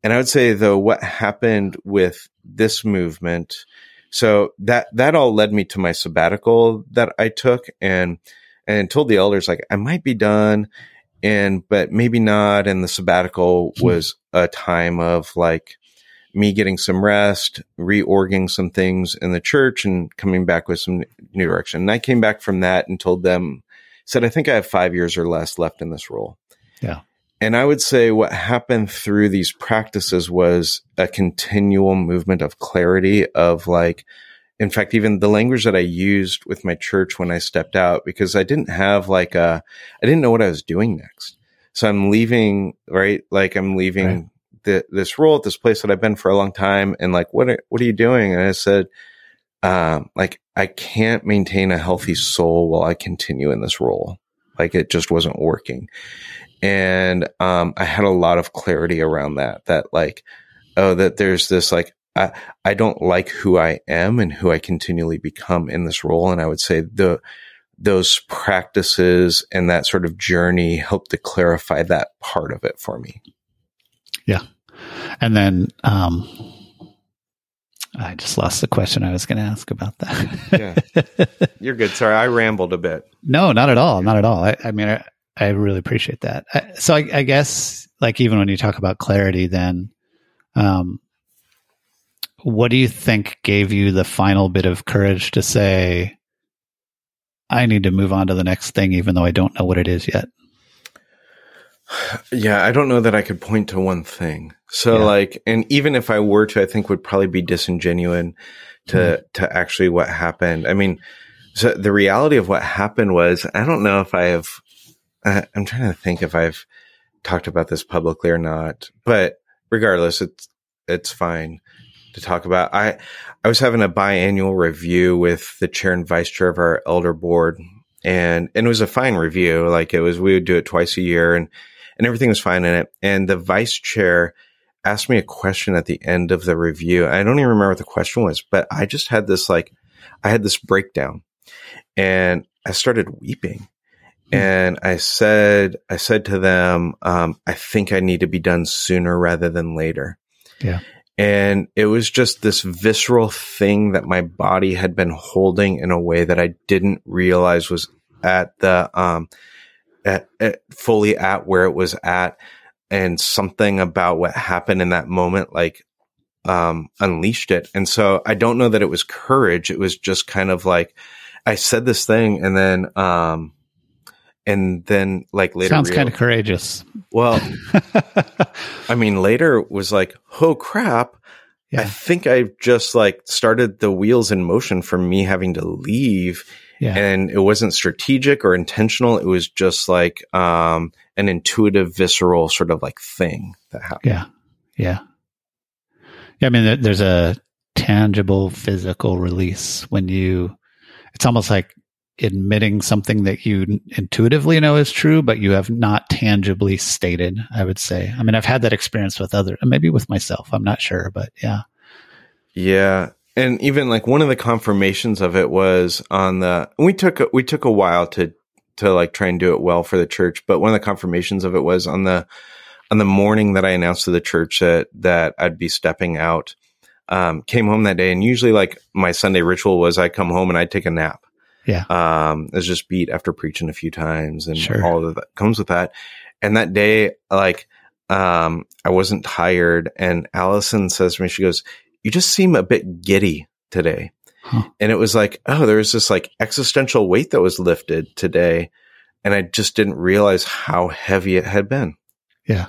S2: And i would say though what happened with this movement so that that all led me to my sabbatical that i took and and told the elders like I might be done and but maybe not. And the sabbatical
S1: Hmm.
S2: was a time of like me getting some rest, reorging some things in the church and coming back with some new direction. And I came back from that and told them said I think I have 5 years or less left in this role.
S1: Yeah.
S2: And I would say what happened through these practices was a continual movement of clarity of like in fact, even the language that I used with my church when I stepped out, because I didn't have like a, I didn't know what I was doing next. So I'm leaving, right? Like I'm leaving
S1: Right.
S2: This role at this place that I've been for a long time. And like, what, are, what are you doing? And I said, um, like, I can't maintain a healthy soul while I continue in this role. Like it just wasn't working. And, um, I had a lot of clarity around that, that like, oh, that there's this like, I, I don't like who I am and who I continually become in this role. And I would say the, those practices and that sort of journey helped to clarify that part of it for me.
S1: And then um i just lost the question i was going to ask about that yeah.
S2: You're good. Sorry, I rambled a bit.
S1: No, not at all. Not at all. I, I mean, I, I really appreciate that. I, so I, I guess, like, even when you talk about clarity, then, um, what do you think gave you the final bit of courage to say, I need to move on to the next thing, even though I don't know what it is yet?
S2: Yeah, I don't know that I could point to one thing. So
S1: Yeah.
S2: like, and even if I were to, I think would probably be disingenuous to, mm-hmm. to actually what happened. I mean, so the reality of what happened was, I don't know if I have, I'm trying to think if I've talked about this publicly or not, but regardless, it's, it's fine to talk about. I, I was having a biannual review with the chair and vice chair of our elder board and, and it was a fine review. Like it was, we would do it twice a year and, and everything was fine in it. And the vice chair asked me a question at the end of the review. I don't even remember what the question was, but I just had this like, I had this breakdown and I started weeping. and I said, I said to them, um, I think I need to be done sooner rather than later.
S1: Yeah.
S2: And it was just this visceral thing that my body had been holding in a way that I didn't realize was at the, um, at, at fully at where it was at. And something about what happened in that moment, like, um, unleashed it. And so I don't know that it was courage. It was just kind of like, I said this thing and then, um, and then like later
S1: sounds kind of courageous
S2: well (laughs) i mean later was like oh crap yeah. i think i just like started the wheels in motion for me having to leave yeah. and it wasn't strategic or intentional it was just like um an intuitive visceral sort of like thing that happened
S1: yeah yeah yeah i mean there's a tangible physical release when you it's almost like admitting something that you intuitively know is true, but you have not tangibly stated, I would say. I mean, I've had that experience with other, maybe with myself. I'm not sure, but yeah.
S2: Yeah. And even like one of the confirmations of it was on the, we took, a, we took a while to, to like try and do it well for the church. But one of the confirmations of it was on the, on the morning that I announced to the church that, that I'd be stepping out, um, came home that day. And usually like my Sunday ritual was I come home and I'd take a nap
S1: yeah.
S2: Um, it's just beat after preaching a few times and sure. all of that comes with that. And that day, like, um, I wasn't tired. And Allison says to me, she goes, you just seem a bit giddy today. Huh. And it was like, oh, there was this like existential weight that was lifted today. And I just didn't realize how heavy it had been.
S1: Yeah.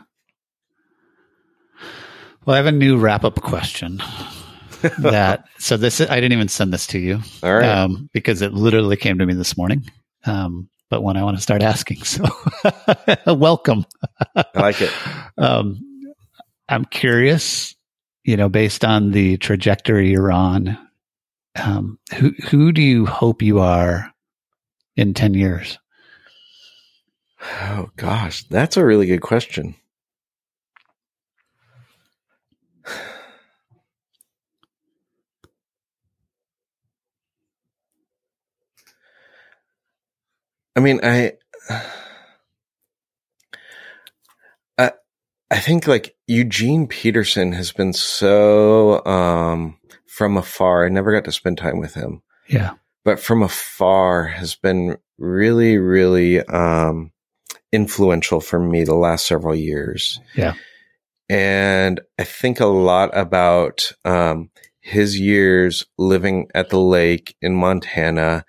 S1: Well, I have a new wrap up question. (laughs) that so this I didn't even send this to you,
S2: all right,
S1: um, because it literally came to me this morning. Um, but when I want to start asking, so (laughs) welcome.
S2: I like it. (laughs) Um,
S1: I'm curious, you know, based on the trajectory you're on, um, who who do you hope you are in ten years?
S2: Oh gosh, that's a really good question. (sighs) I mean, I, I, I think like Eugene Peterson has been so, um, from afar. I never got to spend time with him.
S1: Yeah.
S2: But from afar has been really, really, um, influential for me the last several years.
S1: Yeah.
S2: And I think a lot about, um, his years living at the lake in Montana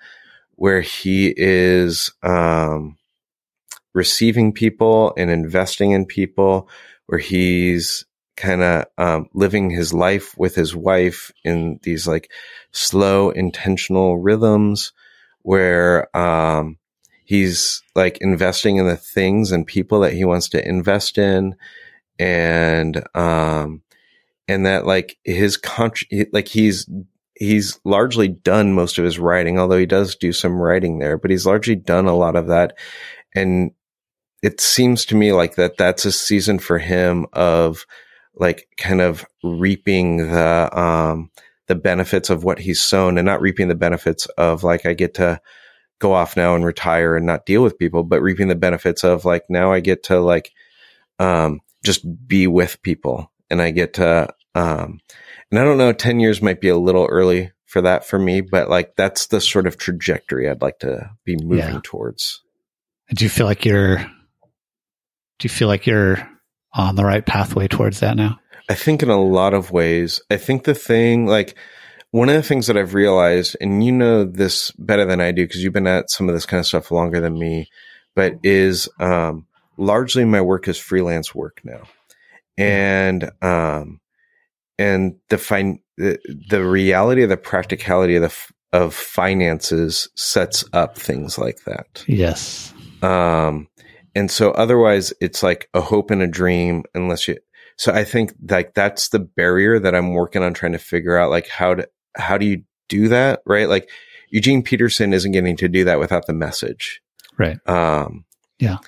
S2: where he is um, receiving people and investing in people, where he's kind of um, living his life with his wife in these like slow, intentional rhythms, where um, he's like investing in the things and people that he wants to invest in, and um, and that like his con- like he's he's largely done most of his writing, although he does do some writing there, but he's largely done a lot of that. And it seems to me like that that's a season for him of like kind of reaping the, um, the benefits of what he's sown and not reaping the benefits of like, I get to go off now and retire and not deal with people, but reaping the benefits of like, now I get to like, um, just be with people and I get to, um, and I don't know, 10 years might be a little early for that for me, but like that's the sort of trajectory I'd like to be moving yeah. towards.
S1: Do you feel like you're, do you feel like you're on the right pathway towards that now?
S2: I think in a lot of ways. I think the thing, like, one of the things that I've realized, and you know this better than I do because you've been at some of this kind of stuff longer than me, but is um, largely my work is freelance work now. And um, and the fin- the, the reality of the practicality of the f- of finances sets up things like that.
S1: Yes.
S2: Um, and so otherwise it's like a hope and a dream unless you, so I think like that's the barrier that I'm working on trying to figure out like how to, how do you do that? Right. Like Eugene Peterson isn't getting to do that without the message.
S1: Right.
S2: Um,
S1: yeah.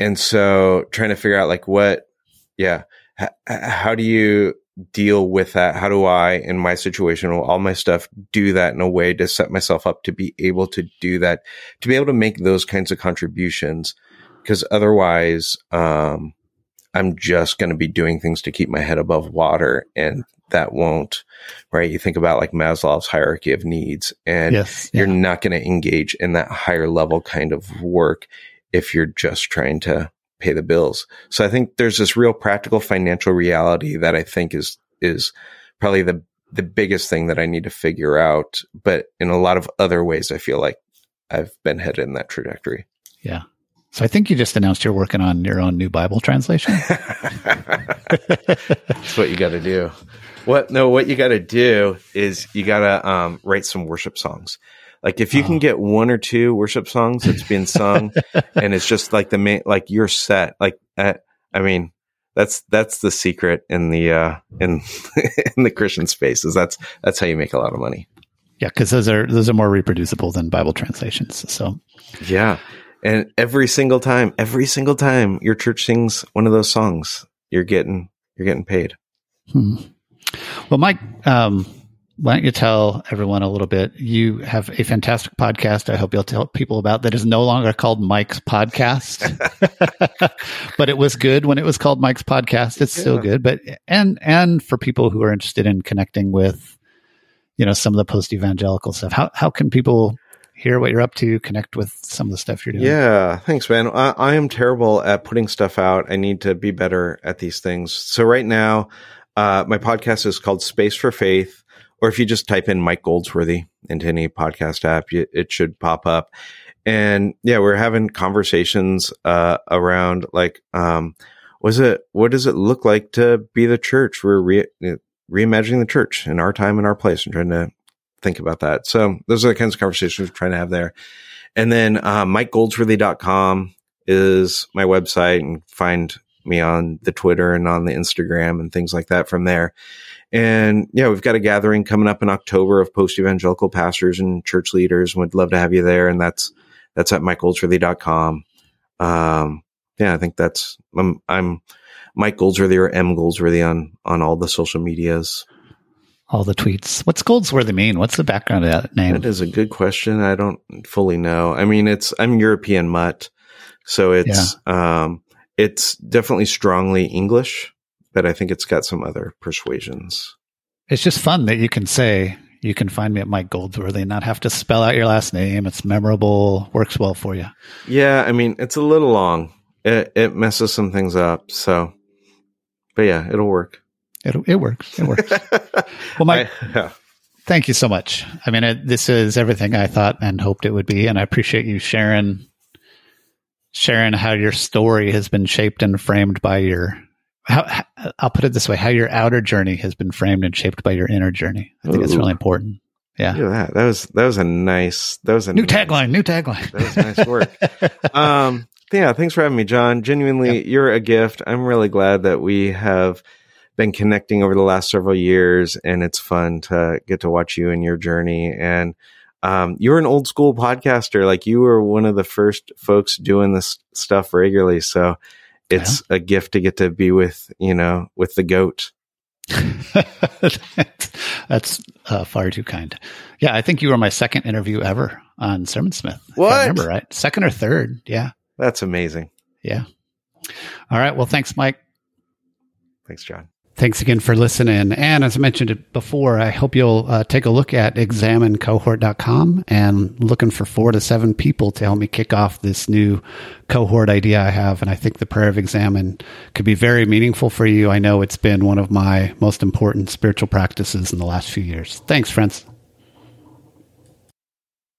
S2: And so trying to figure out like what, yeah, h- how do you deal with that? How do I, in my situation, all my stuff, do that in a way to set myself up to be able to do that, to be able to make those kinds of contributions? Because otherwise, um, I'm just going to be doing things to keep my head above water and that won't, right? You think about like Maslow's hierarchy of needs and yes, yeah. you're not going to engage in that higher level kind of work if you're just trying to pay the bills. So I think there's this real practical financial reality that I think is, is probably the, the biggest thing that I need to figure out. But in a lot of other ways, I feel like I've been headed in that trajectory.
S1: Yeah. So I think you just announced you're working on your own new Bible translation. (laughs)
S2: That's what you got to do. What no, what you got to do is you got to um, write some worship songs. Like if you oh. can get one or two worship songs that's being sung, (laughs) and it's just like the main, like you're set. Like uh, I mean, that's that's the secret in the uh, in (laughs) in the Christian spaces. That's that's how you make a lot of money.
S1: Yeah, because those are those are more reproducible than Bible translations. So
S2: yeah, and every single time, every single time your church sings one of those songs, you're getting you're getting paid.
S1: Hmm. Well, Mike, um, why don't you tell everyone a little bit? You have a fantastic podcast. I hope you'll tell people about that is no longer called Mike's Podcast, (laughs) but it was good when it was called Mike's Podcast. It's yeah. still good, but and and for people who are interested in connecting with, you know, some of the post evangelical stuff, how how can people hear what you're up to, connect with some of the stuff you're doing?
S2: Yeah, thanks, man. I, I am terrible at putting stuff out. I need to be better at these things. So right now, uh, my podcast is called Space for Faith or if you just type in Mike Goldsworthy into any podcast app, it should pop up. And yeah, we're having conversations uh, around like, um, was it what does it look like to be the church? We're re- reimagining the church in our time and our place, and trying to think about that. So those are the kinds of conversations we're trying to have there. And then uh, MikeGoldsworthy.com is my website, and find me on the Twitter and on the Instagram and things like that from there. And yeah, we've got a gathering coming up in October of post evangelical pastors and church leaders. Would love to have you there. And that's, that's at mikegoldsworthy.com. Um, yeah, I think that's, I'm, I'm Mike Goldsworthy or M Goldsworthy on, on all the social medias.
S1: All the tweets. What's Goldsworthy mean? What's the background of that name?
S2: That is a good question. I don't fully know. I mean, it's, I'm European mutt. So it's, yeah. um, it's definitely strongly English but I think it's got some other persuasions.
S1: It's just fun that you can say you can find me at Mike Goldsworthy and not have to spell out your last name. It's memorable, works well for you.
S2: Yeah, I mean it's a little long. It it messes some things up. So, but yeah, it'll work.
S1: It it works. It works. (laughs) well, Mike. I, yeah. Thank you so much. I mean, it, this is everything I thought and hoped it would be, and I appreciate you sharing sharing how your story has been shaped and framed by your how, I'll put it this way: how your outer journey has been framed and shaped by your inner journey. I think Ooh. it's really important. Yeah,
S2: that. that was that was a nice that was a
S1: new
S2: nice,
S1: tagline. New tagline.
S2: That was nice work. (laughs) um, yeah, thanks for having me, John. Genuinely, yeah. you're a gift. I'm really glad that we have been connecting over the last several years, and it's fun to get to watch you and your journey. And um, you're an old school podcaster. Like you were one of the first folks doing this stuff regularly. So it's yeah. a gift to get to be with you know with the goat. (laughs)
S1: That's uh, far too kind. Yeah i think you were my second interview ever on sermonsmith
S2: what
S1: I remember right. Second or third yeah.
S2: That's amazing.
S1: Yeah. All right. Well thanks mike.
S2: Thanks john
S1: Thanks again for listening. And as I mentioned before, I hope you'll uh, take a look at examencohort.com and looking for four to seven people to help me kick off this new cohort idea I have. And I think the prayer of examen could be very meaningful for you. I know it's been one of my most important spiritual practices in the last few years. Thanks, friends.